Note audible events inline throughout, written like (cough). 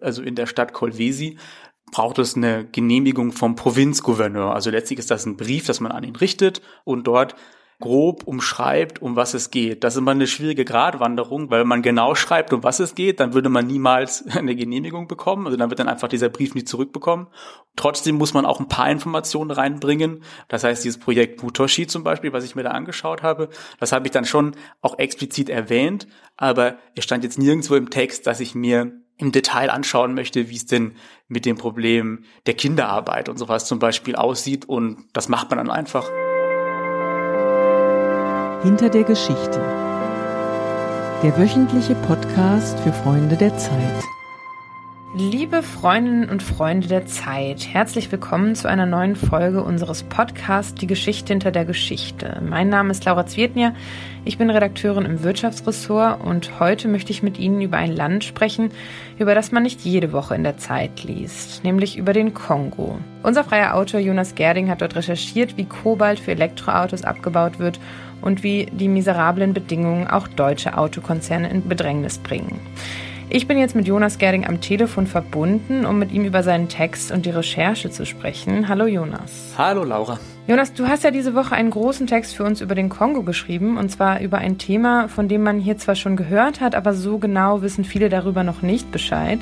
also in der Stadt Kolwesi, braucht es eine Genehmigung vom Provinzgouverneur. Also letztlich ist das ein Brief, das man an ihn richtet und dort grob umschreibt, um was es geht. Das ist immer eine schwierige Gratwanderung, weil man genau schreibt, um was es geht, dann würde man niemals (laughs) eine Genehmigung bekommen. Also dann wird dann einfach dieser Brief nicht zurückbekommen. Trotzdem muss man auch ein paar Informationen reinbringen. Das heißt, dieses Projekt Mutoshi zum Beispiel, was ich mir da angeschaut habe, das habe ich dann schon auch explizit erwähnt, aber es stand jetzt nirgendwo im Text, dass ich mir im Detail anschauen möchte, wie es denn mit dem Problem der Kinderarbeit und sowas zum Beispiel aussieht. Und das macht man dann einfach. Hinter der Geschichte. Der wöchentliche Podcast für Freunde der Zeit. Liebe Freundinnen und Freunde der Zeit, herzlich willkommen zu einer neuen Folge unseres Podcasts Die Geschichte hinter der Geschichte. Mein Name ist Laura Zwietnier, ich bin Redakteurin im Wirtschaftsressort und heute möchte ich mit Ihnen über ein Land sprechen, über das man nicht jede Woche in der Zeit liest, nämlich über den Kongo. Unser freier Autor Jonas Gerding hat dort recherchiert, wie Kobalt für Elektroautos abgebaut wird und wie die miserablen Bedingungen auch deutsche Autokonzerne in Bedrängnis bringen. Ich bin jetzt mit Jonas Gerding am Telefon verbunden, um mit ihm über seinen Text und die Recherche zu sprechen. Hallo Jonas. Hallo Laura. Jonas, du hast ja diese Woche einen großen Text für uns über den Kongo geschrieben, und zwar über ein Thema, von dem man hier zwar schon gehört hat, aber so genau wissen viele darüber noch nicht Bescheid.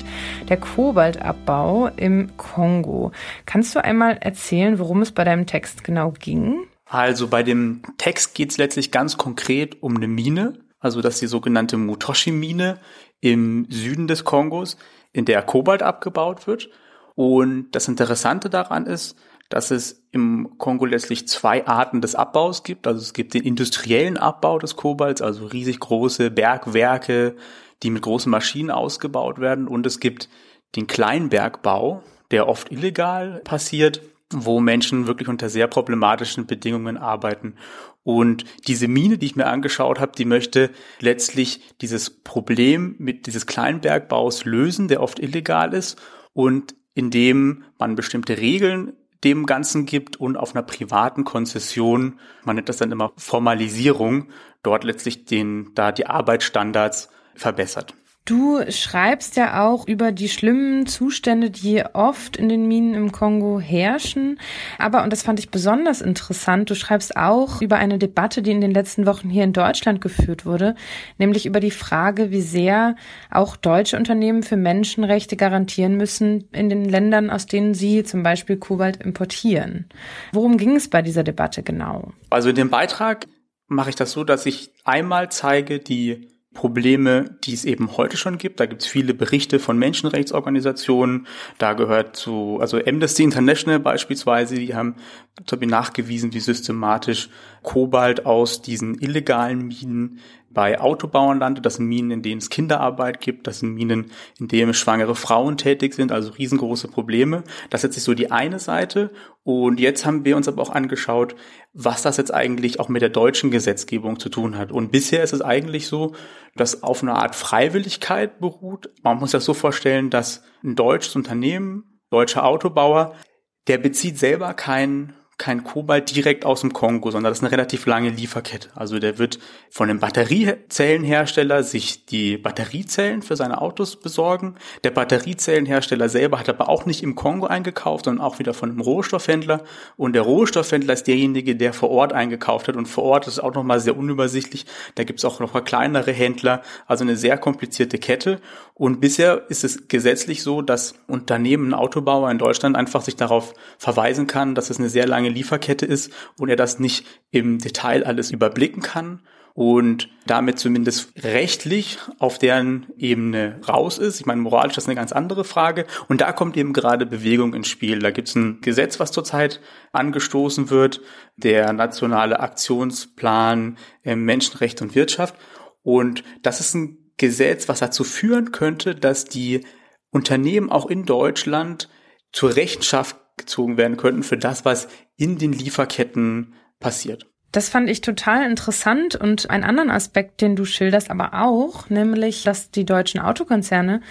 Der Kobaltabbau im Kongo. Kannst du einmal erzählen, worum es bei deinem Text genau ging? Also bei dem Text geht es letztlich ganz konkret um eine Mine, also das ist die sogenannte Mutoshi-Mine im Süden des Kongos, in der Kobalt abgebaut wird. Und das Interessante daran ist, dass es im Kongo letztlich zwei Arten des Abbaus gibt. Also es gibt den industriellen Abbau des Kobalts, also riesig große Bergwerke, die mit großen Maschinen ausgebaut werden. Und es gibt den Kleinbergbau, der oft illegal passiert, wo Menschen wirklich unter sehr problematischen Bedingungen arbeiten. Und diese Mine, die ich mir angeschaut habe, die möchte letztlich dieses Problem mit dieses Kleinbergbaus lösen, der oft illegal ist und indem man bestimmte Regeln dem Ganzen gibt und auf einer privaten Konzession, man nennt das dann immer Formalisierung, dort letztlich den, da die Arbeitsstandards verbessert. Du schreibst ja auch über die schlimmen Zustände, die oft in den Minen im Kongo herrschen. Aber, und das fand ich besonders interessant, du schreibst auch über eine Debatte, die in den letzten Wochen hier in Deutschland geführt wurde, nämlich über die Frage, wie sehr auch deutsche Unternehmen für Menschenrechte garantieren müssen in den Ländern, aus denen sie zum Beispiel Kobalt importieren. Worum ging es bei dieser Debatte genau? Also in dem Beitrag mache ich das so, dass ich einmal zeige die Probleme, die es eben heute schon gibt. Da gibt es viele Berichte von Menschenrechtsorganisationen. Da gehört zu, also Amnesty International beispielsweise, die haben zum Beispiel nachgewiesen, wie systematisch Kobalt aus diesen illegalen Minen bei Autobauern landet. Das sind Minen, in denen es Kinderarbeit gibt. Das sind Minen, in denen schwangere Frauen tätig sind. Also riesengroße Probleme. Das ist jetzt so die eine Seite. Und jetzt haben wir uns aber auch angeschaut, was das jetzt eigentlich auch mit der deutschen Gesetzgebung zu tun hat. Und bisher ist es eigentlich so, dass auf einer Art Freiwilligkeit beruht. Man muss das so vorstellen, dass ein deutsches Unternehmen, deutscher Autobauer, der bezieht selber keinen kein Kobalt direkt aus dem Kongo, sondern das ist eine relativ lange Lieferkette. Also der wird von einem Batteriezellenhersteller sich die Batteriezellen für seine Autos besorgen. Der Batteriezellenhersteller selber hat aber auch nicht im Kongo eingekauft, sondern auch wieder von einem Rohstoffhändler. Und der Rohstoffhändler ist derjenige, der vor Ort eingekauft hat. Und vor Ort ist auch nochmal sehr unübersichtlich. Da gibt es auch noch kleinere Händler. Also eine sehr komplizierte Kette. Und bisher ist es gesetzlich so, dass Unternehmen, Autobauer in Deutschland einfach sich darauf verweisen kann, dass es eine sehr lange lange Lieferkette ist und er das nicht im Detail alles überblicken kann und damit zumindest rechtlich auf deren Ebene raus ist. Ich meine, moralisch das ist eine ganz andere Frage. Und da kommt eben gerade Bewegung ins Spiel. Da gibt es ein Gesetz, was zurzeit angestoßen wird, der nationale Aktionsplan Menschenrecht und Wirtschaft. Und das ist ein Gesetz, was dazu führen könnte, dass die Unternehmen auch in Deutschland zur Rechenschaft gezogen werden könnten für das, was in den Lieferketten passiert. Das fand ich total interessant und einen anderen Aspekt, den du schilderst, aber auch, nämlich, dass die deutschen Autokonzerne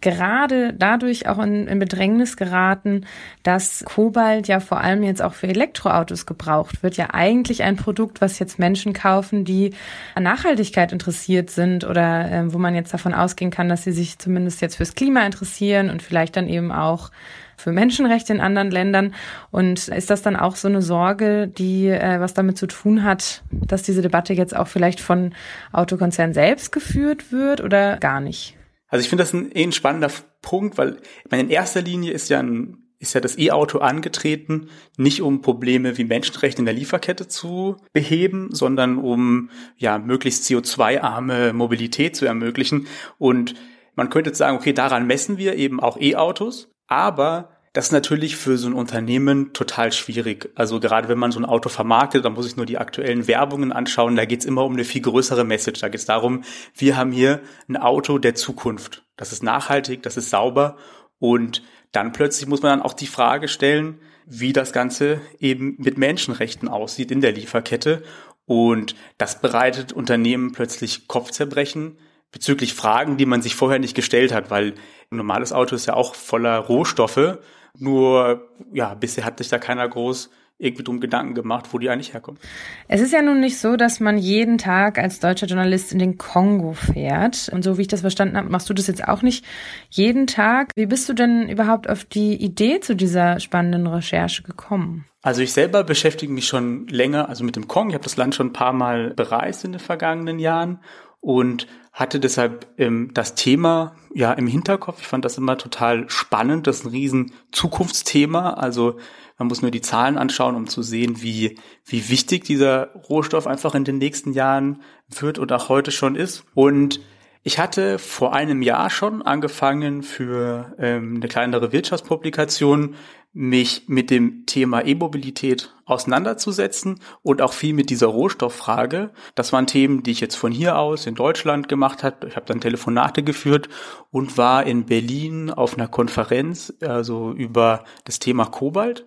gerade dadurch auch in, in Bedrängnis geraten, dass Kobalt ja vor allem jetzt auch für Elektroautos gebraucht wird. Ja eigentlich ein Produkt, was jetzt Menschen kaufen, die an Nachhaltigkeit interessiert sind oder äh, wo man jetzt davon ausgehen kann, dass sie sich zumindest jetzt fürs Klima interessieren und vielleicht dann eben auch für Menschenrechte in anderen Ländern. Und ist das dann auch so eine Sorge, die äh, was damit zu tun hat, dass diese Debatte jetzt auch vielleicht von Autokonzernen selbst geführt wird oder gar nicht? Also ich finde das ein, eh ein spannender Punkt, weil ich meine, in erster Linie ist ja ein ist ja das E-Auto angetreten, nicht um Probleme wie Menschenrechte in der Lieferkette zu beheben, sondern um ja möglichst CO2-arme Mobilität zu ermöglichen. Und man könnte jetzt sagen, okay, daran messen wir eben auch E-Autos, aber das ist natürlich für so ein Unternehmen total schwierig. Also gerade wenn man so ein Auto vermarktet, dann muss ich nur die aktuellen Werbungen anschauen. Da geht's immer um eine viel größere Message. Da geht's darum, wir haben hier ein Auto der Zukunft. Das ist nachhaltig, das ist sauber. Und dann plötzlich muss man dann auch die Frage stellen, wie das Ganze eben mit Menschenrechten aussieht in der Lieferkette. Und das bereitet Unternehmen plötzlich Kopfzerbrechen, bezüglich Fragen, die man sich vorher nicht gestellt hat, weil ein normales Auto ist ja auch voller Rohstoffe. Nur, ja, bisher hat sich da keiner groß irgendwie drum Gedanken gemacht, wo die eigentlich herkommen. Es ist ja nun nicht so, dass man jeden Tag als deutscher Journalist in den Kongo fährt. Und so wie ich das verstanden habe, machst du das jetzt auch nicht jeden Tag. Wie bist du denn überhaupt auf die Idee zu dieser spannenden Recherche gekommen? Also ich selber beschäftige mich schon länger, also mit dem Kongo. Ich habe das Land schon ein paar Mal bereist in den vergangenen Jahren und hatte deshalb ähm, das Thema ja im Hinterkopf. Ich fand das immer total spannend. Das ist ein riesen Zukunftsthema. Also man muss nur die Zahlen anschauen, um zu sehen, wie, wie wichtig dieser Rohstoff einfach in den nächsten Jahren wird und auch heute schon ist. Und ich hatte vor einem Jahr schon angefangen für ähm, eine kleinere Wirtschaftspublikation mich mit dem Thema E-Mobilität auseinanderzusetzen und auch viel mit dieser Rohstofffrage. Das waren Themen, die ich jetzt von hier aus in Deutschland gemacht habe. Ich habe dann Telefonate geführt und war in Berlin auf einer Konferenz, also über das Thema Kobalt.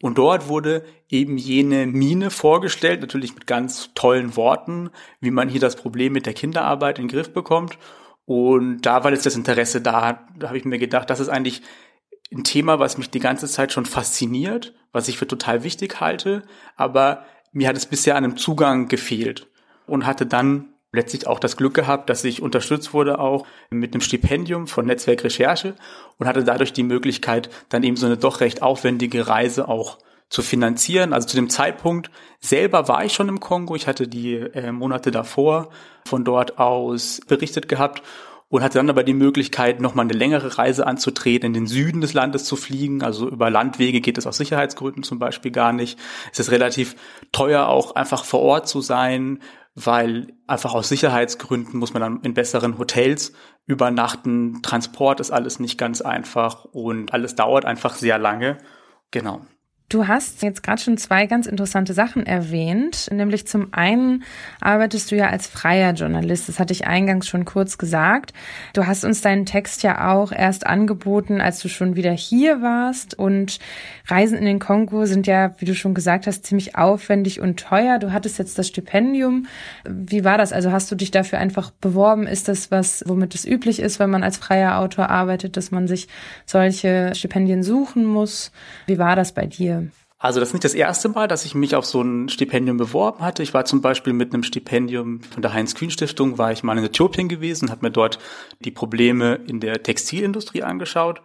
Und dort wurde eben jene Mine vorgestellt, natürlich mit ganz tollen Worten, wie man hier das Problem mit der Kinderarbeit in den Griff bekommt. Und da war jetzt das Interesse da. Da habe ich mir gedacht, das ist eigentlich ein Thema, was mich die ganze Zeit schon fasziniert, was ich für total wichtig halte, aber mir hat es bisher an einem Zugang gefehlt und hatte dann letztlich auch das Glück gehabt, dass ich unterstützt wurde auch mit einem Stipendium von Netzwerk Recherche und hatte dadurch die Möglichkeit, dann eben so eine doch recht aufwendige Reise auch zu finanzieren. Also zu dem Zeitpunkt selber war ich schon im Kongo. Ich hatte die äh, Monate davor von dort aus berichtet gehabt und hatte dann aber die Möglichkeit, nochmal eine längere Reise anzutreten, in den Süden des Landes zu fliegen. Also über Landwege geht es aus Sicherheitsgründen zum Beispiel gar nicht. Es ist relativ teuer, auch einfach vor Ort zu sein, weil einfach aus Sicherheitsgründen muss man dann in besseren Hotels übernachten. Transport ist alles nicht ganz einfach und alles dauert einfach sehr lange. Genau. Du hast jetzt gerade schon zwei ganz interessante Sachen erwähnt, nämlich zum einen arbeitest du ja als freier Journalist, das hatte ich eingangs schon kurz gesagt. Du hast uns deinen Text ja auch erst angeboten, als du schon wieder hier warst und Reisen in den Kongo sind ja, wie du schon gesagt hast, ziemlich aufwendig und teuer. Du hattest jetzt das Stipendium. Wie war das? Also hast du dich dafür einfach beworben? Ist das was, womit es üblich ist, wenn man als freier Autor arbeitet, dass man sich solche Stipendien suchen muss? Wie war das bei dir? Also das ist nicht das erste Mal, dass ich mich auf so ein Stipendium beworben hatte. Ich war zum Beispiel mit einem Stipendium von der Heinz-Kühn-Stiftung, war ich mal in Äthiopien gewesen, habe mir dort die Probleme in der Textilindustrie angeschaut.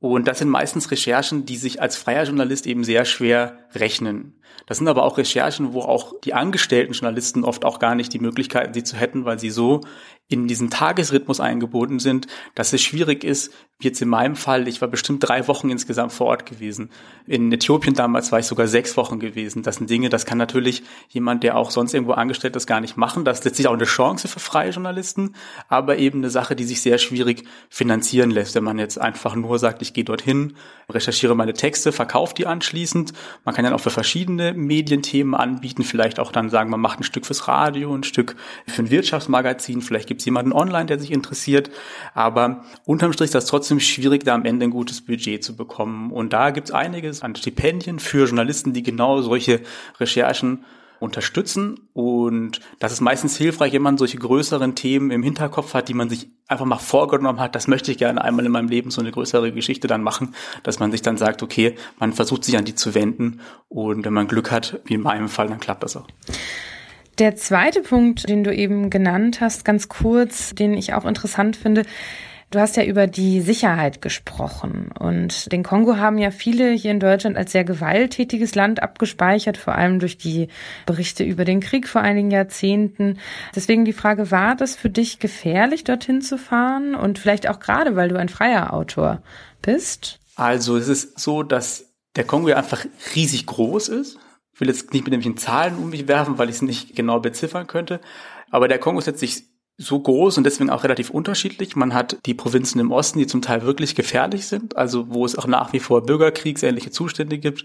Und das sind meistens Recherchen, die sich als freier Journalist eben sehr schwer rechnen. Das sind aber auch Recherchen, wo auch die angestellten Journalisten oft auch gar nicht die Möglichkeiten, sie zu hätten, weil sie so in diesen Tagesrhythmus eingebunden sind, dass es schwierig ist, jetzt in meinem Fall, ich war bestimmt drei Wochen insgesamt vor Ort gewesen. In Äthiopien damals war ich sogar sechs Wochen gewesen. Das sind Dinge, das kann natürlich jemand, der auch sonst irgendwo angestellt ist, gar nicht machen. Das ist letztlich auch eine Chance für freie Journalisten, aber eben eine Sache, die sich sehr schwierig finanzieren lässt, wenn man jetzt einfach nur sagt, ich gehe dorthin, recherchiere meine Texte, verkaufe die anschließend. Man kann dann auch für verschiedene Medienthemen anbieten, vielleicht auch dann sagen, man macht ein Stück fürs Radio, ein Stück für ein Wirtschaftsmagazin, vielleicht gibt es jemanden online, der sich interessiert. Aber unterm Strich ist das trotzdem schwierig, da am Ende ein gutes Budget zu bekommen. Und da gibt es einiges an Stipendien für Journalisten, die genau solche Recherchen unterstützen. Und das ist meistens hilfreich, wenn man solche größeren Themen im Hinterkopf hat, die man sich einfach mal vorgenommen hat, das möchte ich gerne einmal in meinem Leben so eine größere Geschichte dann machen, dass man sich dann sagt, okay, man versucht sich an die zu wenden und wenn man Glück hat, wie in meinem Fall, dann klappt das auch. Der zweite Punkt, den du eben genannt hast, ganz kurz, den ich auch interessant finde, Du hast ja über die Sicherheit gesprochen und den Kongo haben ja viele hier in Deutschland als sehr gewalttätiges Land abgespeichert, vor allem durch die Berichte über den Krieg vor einigen Jahrzehnten. Deswegen die Frage, war das für dich gefährlich, dorthin zu fahren und vielleicht auch gerade, weil du ein freier Autor bist? Also es ist so, dass der Kongo ja einfach riesig groß ist. Ich will jetzt nicht mit nämlichen Zahlen um mich werfen, weil ich es nicht genau beziffern könnte. Aber der Kongo setzt sich so groß und deswegen auch relativ unterschiedlich. Man hat die Provinzen im Osten, die zum Teil wirklich gefährlich sind, also wo es auch nach wie vor bürgerkriegsähnliche Zustände gibt,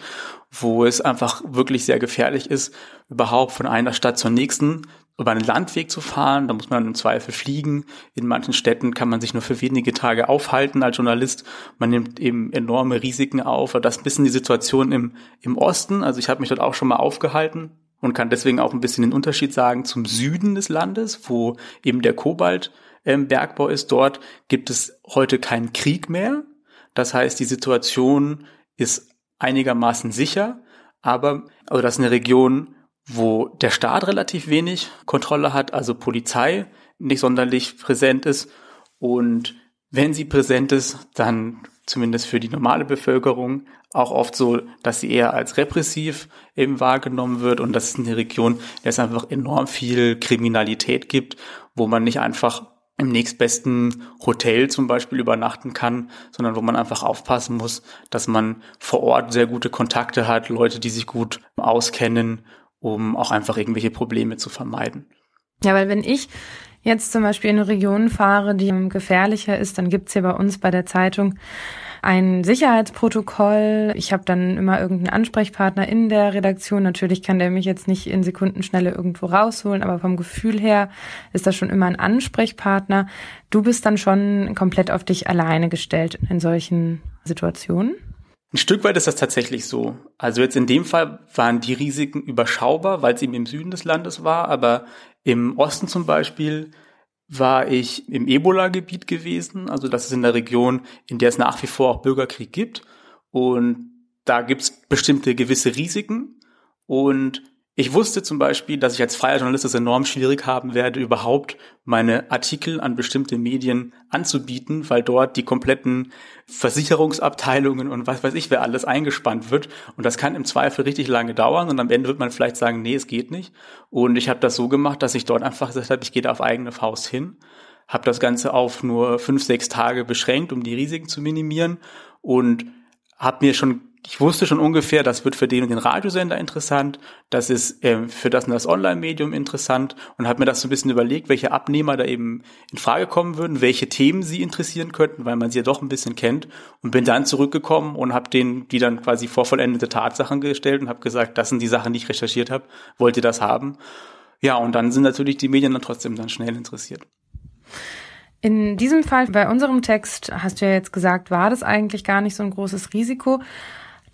wo es einfach wirklich sehr gefährlich ist, überhaupt von einer Stadt zur nächsten über einen Landweg zu fahren. Da muss man im Zweifel fliegen. In manchen Städten kann man sich nur für wenige Tage aufhalten als Journalist. Man nimmt eben enorme Risiken auf. Das ist ein bisschen die Situation im, im Osten. Also ich habe mich dort auch schon mal aufgehalten und kann deswegen auch ein bisschen den Unterschied sagen zum Süden des Landes, wo eben der Kobalt ähm, ist. Dort gibt es heute keinen Krieg mehr. Das heißt, die Situation ist einigermaßen sicher, aber also das ist eine Region, wo der Staat relativ wenig Kontrolle hat, also Polizei nicht sonderlich präsent ist. Und wenn sie präsent ist, dann zumindest für die normale Bevölkerung auch oft so, dass sie eher als repressiv eben wahrgenommen wird. Und das ist eine Region, in der es einfach enorm viel Kriminalität gibt, wo man nicht einfach im nächstbesten Hotel zum Beispiel übernachten kann, sondern wo man einfach aufpassen muss, dass man vor Ort sehr gute Kontakte hat, Leute, die sich gut auskennen, um auch einfach irgendwelche Probleme zu vermeiden. Ja, weil wenn ich jetzt zum Beispiel in eine Region fahre, die gefährlicher ist, dann gibt's hier bei uns bei der Zeitung ein Sicherheitsprotokoll. Ich habe dann immer irgendeinen Ansprechpartner in der Redaktion. Natürlich kann der mich jetzt nicht in Sekundenschnelle irgendwo rausholen, aber vom Gefühl her ist das schon immer ein Ansprechpartner. Du bist dann schon komplett auf dich alleine gestellt in solchen Situationen. Ein Stück weit ist das tatsächlich so. Also jetzt in dem Fall waren die Risiken überschaubar, weil es eben im Süden des Landes war, aber im Osten zum Beispiel war ich im Ebola-Gebiet gewesen. Also das ist in der Region, in der es nach wie vor auch Bürgerkrieg gibt. Und da gibt es bestimmte gewisse Risiken. Und ich wusste zum Beispiel, dass ich als freier Journalist es enorm schwierig haben werde, überhaupt meine Artikel an bestimmte Medien anzubieten, weil dort die kompletten Versicherungsabteilungen und was weiß ich, wer alles eingespannt wird. Und das kann im Zweifel richtig lange dauern und am Ende wird man vielleicht sagen, nee, es geht nicht. Und ich habe das so gemacht, dass ich dort einfach gesagt habe, ich gehe da auf eigene Faust hin, habe das Ganze auf nur fünf, sechs Tage beschränkt, um die Risiken zu minimieren und habe mir schon ich wusste schon ungefähr, das wird für den und den Radiosender interessant, das ist ähm, für das und das Online-Medium interessant und habe mir das so ein bisschen überlegt, welche Abnehmer da eben in Frage kommen würden, welche Themen sie interessieren könnten, weil man sie ja doch ein bisschen kennt und bin dann zurückgekommen und habe denen die dann quasi vor vollendete Tatsachen gestellt und habe gesagt, das sind die Sachen, die ich recherchiert habe, wollt ihr das haben? Ja, und dann sind natürlich die Medien dann trotzdem dann schnell interessiert. In diesem Fall, bei unserem Text, hast du ja jetzt gesagt, war das eigentlich gar nicht so ein großes Risiko.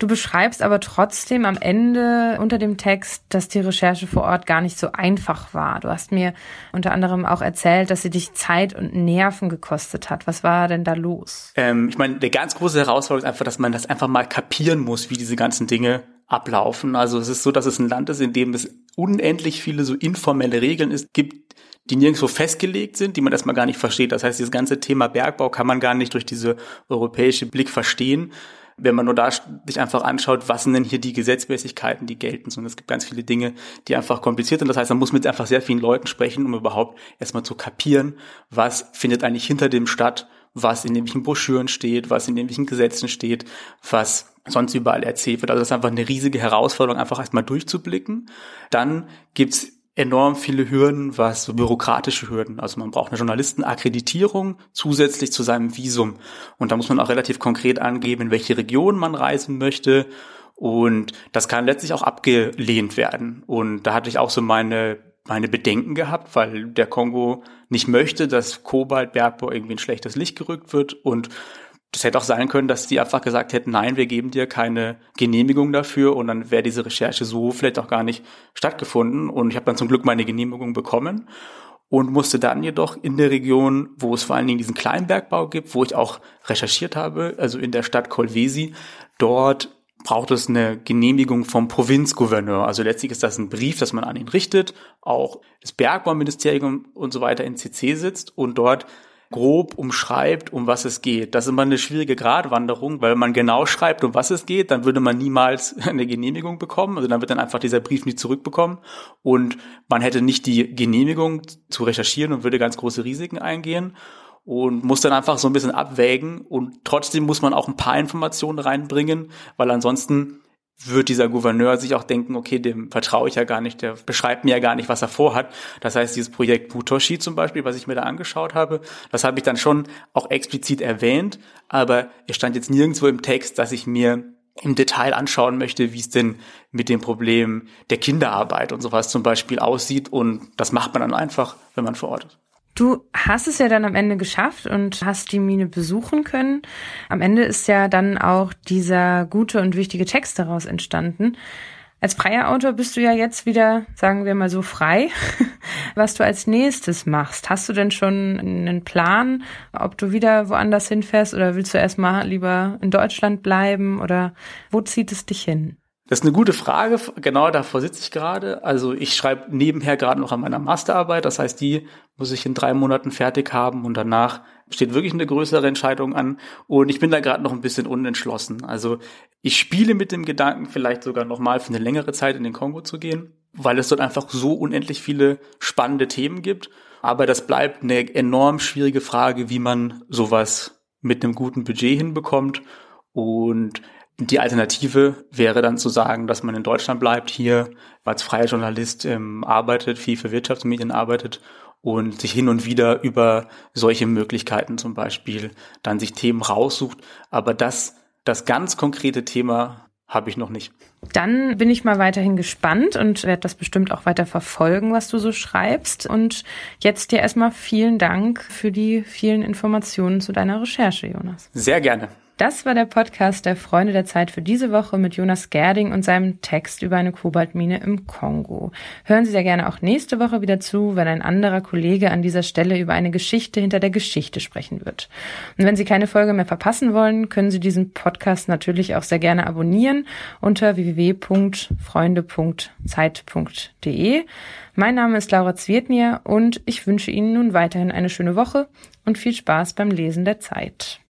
Du beschreibst aber trotzdem am Ende unter dem Text, dass die Recherche vor Ort gar nicht so einfach war. Du hast mir unter anderem auch erzählt, dass sie dich Zeit und Nerven gekostet hat. Was war denn da los? Ähm, ich meine, der ganz große Herausforderung ist einfach, dass man das einfach mal kapieren muss, wie diese ganzen Dinge ablaufen. Also es ist so, dass es ein Land ist, in dem es unendlich viele so informelle Regeln ist, gibt, die nirgendwo festgelegt sind, die man erstmal gar nicht versteht. Das heißt, dieses ganze Thema Bergbau kann man gar nicht durch diese europäische Blick verstehen wenn man nur da sich einfach anschaut, was sind denn hier die Gesetzmäßigkeiten, die gelten, sondern es gibt ganz viele Dinge, die einfach kompliziert sind. Das heißt, man muss mit einfach sehr vielen Leuten sprechen, um überhaupt erstmal zu kapieren, was findet eigentlich hinter dem statt, was in irgendwelchen Broschüren steht, was in irgendwelchen Gesetzen steht, was sonst überall erzählt wird. Also das ist einfach eine riesige Herausforderung, einfach erstmal durchzublicken. Dann gibt's enorm viele Hürden, was so bürokratische Hürden. Also man braucht eine Journalistenakkreditierung zusätzlich zu seinem Visum. Und da muss man auch relativ konkret angeben, in welche Region man reisen möchte. Und das kann letztlich auch abgelehnt werden. Und da hatte ich auch so meine, meine Bedenken gehabt, weil der Kongo nicht möchte, dass Kobaltbergbau irgendwie ein schlechtes Licht gerückt wird. Und das hätte auch sein können, dass die einfach gesagt hätten, nein, wir geben dir keine Genehmigung dafür und dann wäre diese Recherche so vielleicht auch gar nicht stattgefunden. Und ich habe dann zum Glück meine Genehmigung bekommen und musste dann jedoch in der Region, wo es vor allen Dingen diesen Kleinbergbau gibt, wo ich auch recherchiert habe, also in der Stadt Kolwesi, dort braucht es eine Genehmigung vom Provinzgouverneur. Also letztlich ist das ein Brief, das man an ihn richtet, auch das Bergbauministerium und so weiter in CC sitzt und dort grob umschreibt, um was es geht. Das ist immer eine schwierige Gratwanderung, weil wenn man genau schreibt, um was es geht, dann würde man niemals (laughs) eine Genehmigung bekommen. Also dann wird dann einfach dieser Brief nicht zurückbekommen und man hätte nicht die Genehmigung zu recherchieren und würde ganz große Risiken eingehen und muss dann einfach so ein bisschen abwägen und trotzdem muss man auch ein paar Informationen reinbringen, weil ansonsten wird dieser Gouverneur sich auch denken, okay, dem vertraue ich ja gar nicht, der beschreibt mir ja gar nicht, was er vorhat. Das heißt, dieses Projekt Mutoshi zum Beispiel, was ich mir da angeschaut habe, das habe ich dann schon auch explizit erwähnt, aber es stand jetzt nirgendwo im Text, dass ich mir im Detail anschauen möchte, wie es denn mit dem Problem der Kinderarbeit und sowas zum Beispiel aussieht. Und das macht man dann einfach, wenn man vor Ort ist. Du hast es ja dann am Ende geschafft und hast die Mine besuchen können. Am Ende ist ja dann auch dieser gute und wichtige Text daraus entstanden. Als freier Autor bist du ja jetzt wieder, sagen wir mal so, frei, (laughs) was du als nächstes machst. Hast du denn schon einen Plan, ob du wieder woanders hinfährst oder willst du erstmal lieber in Deutschland bleiben oder wo zieht es dich hin? Das ist eine gute Frage. Genau davor sitze ich gerade. Also ich schreibe nebenher gerade noch an meiner Masterarbeit. Das heißt, die muss ich in drei Monaten fertig haben und danach steht wirklich eine größere Entscheidung an. Und ich bin da gerade noch ein bisschen unentschlossen. Also ich spiele mit dem Gedanken, vielleicht sogar noch mal für eine längere Zeit in den Kongo zu gehen, weil es dort einfach so unendlich viele spannende Themen gibt. Aber das bleibt eine enorm schwierige Frage, wie man sowas mit einem guten Budget hinbekommt. Und die Alternative wäre dann zu sagen, dass man in Deutschland bleibt, hier als freier Journalist ähm, arbeitet, viel für Wirtschaftsmedien arbeitet und sich hin und wieder über solche Möglichkeiten zum Beispiel dann sich Themen raussucht. Aber das, das ganz konkrete Thema habe ich noch nicht. Dann bin ich mal weiterhin gespannt und werde das bestimmt auch weiter verfolgen, was du so schreibst. Und jetzt dir erstmal vielen Dank für die vielen Informationen zu deiner Recherche, Jonas. Sehr gerne. Das war der Podcast der Freunde der Zeit für diese Woche mit Jonas Gerding und seinem Text über eine Kobaltmine im Kongo. Hören Sie sehr gerne auch nächste Woche wieder zu, wenn ein anderer Kollege an dieser Stelle über eine Geschichte hinter der Geschichte sprechen wird. Und wenn Sie keine Folge mehr verpassen wollen, können Sie diesen Podcast natürlich auch sehr gerne abonnieren unter www.freunde.zeit.de. Mein Name ist Laura Zwietnier und ich wünsche Ihnen nun weiterhin eine schöne Woche und viel Spaß beim Lesen der Zeit.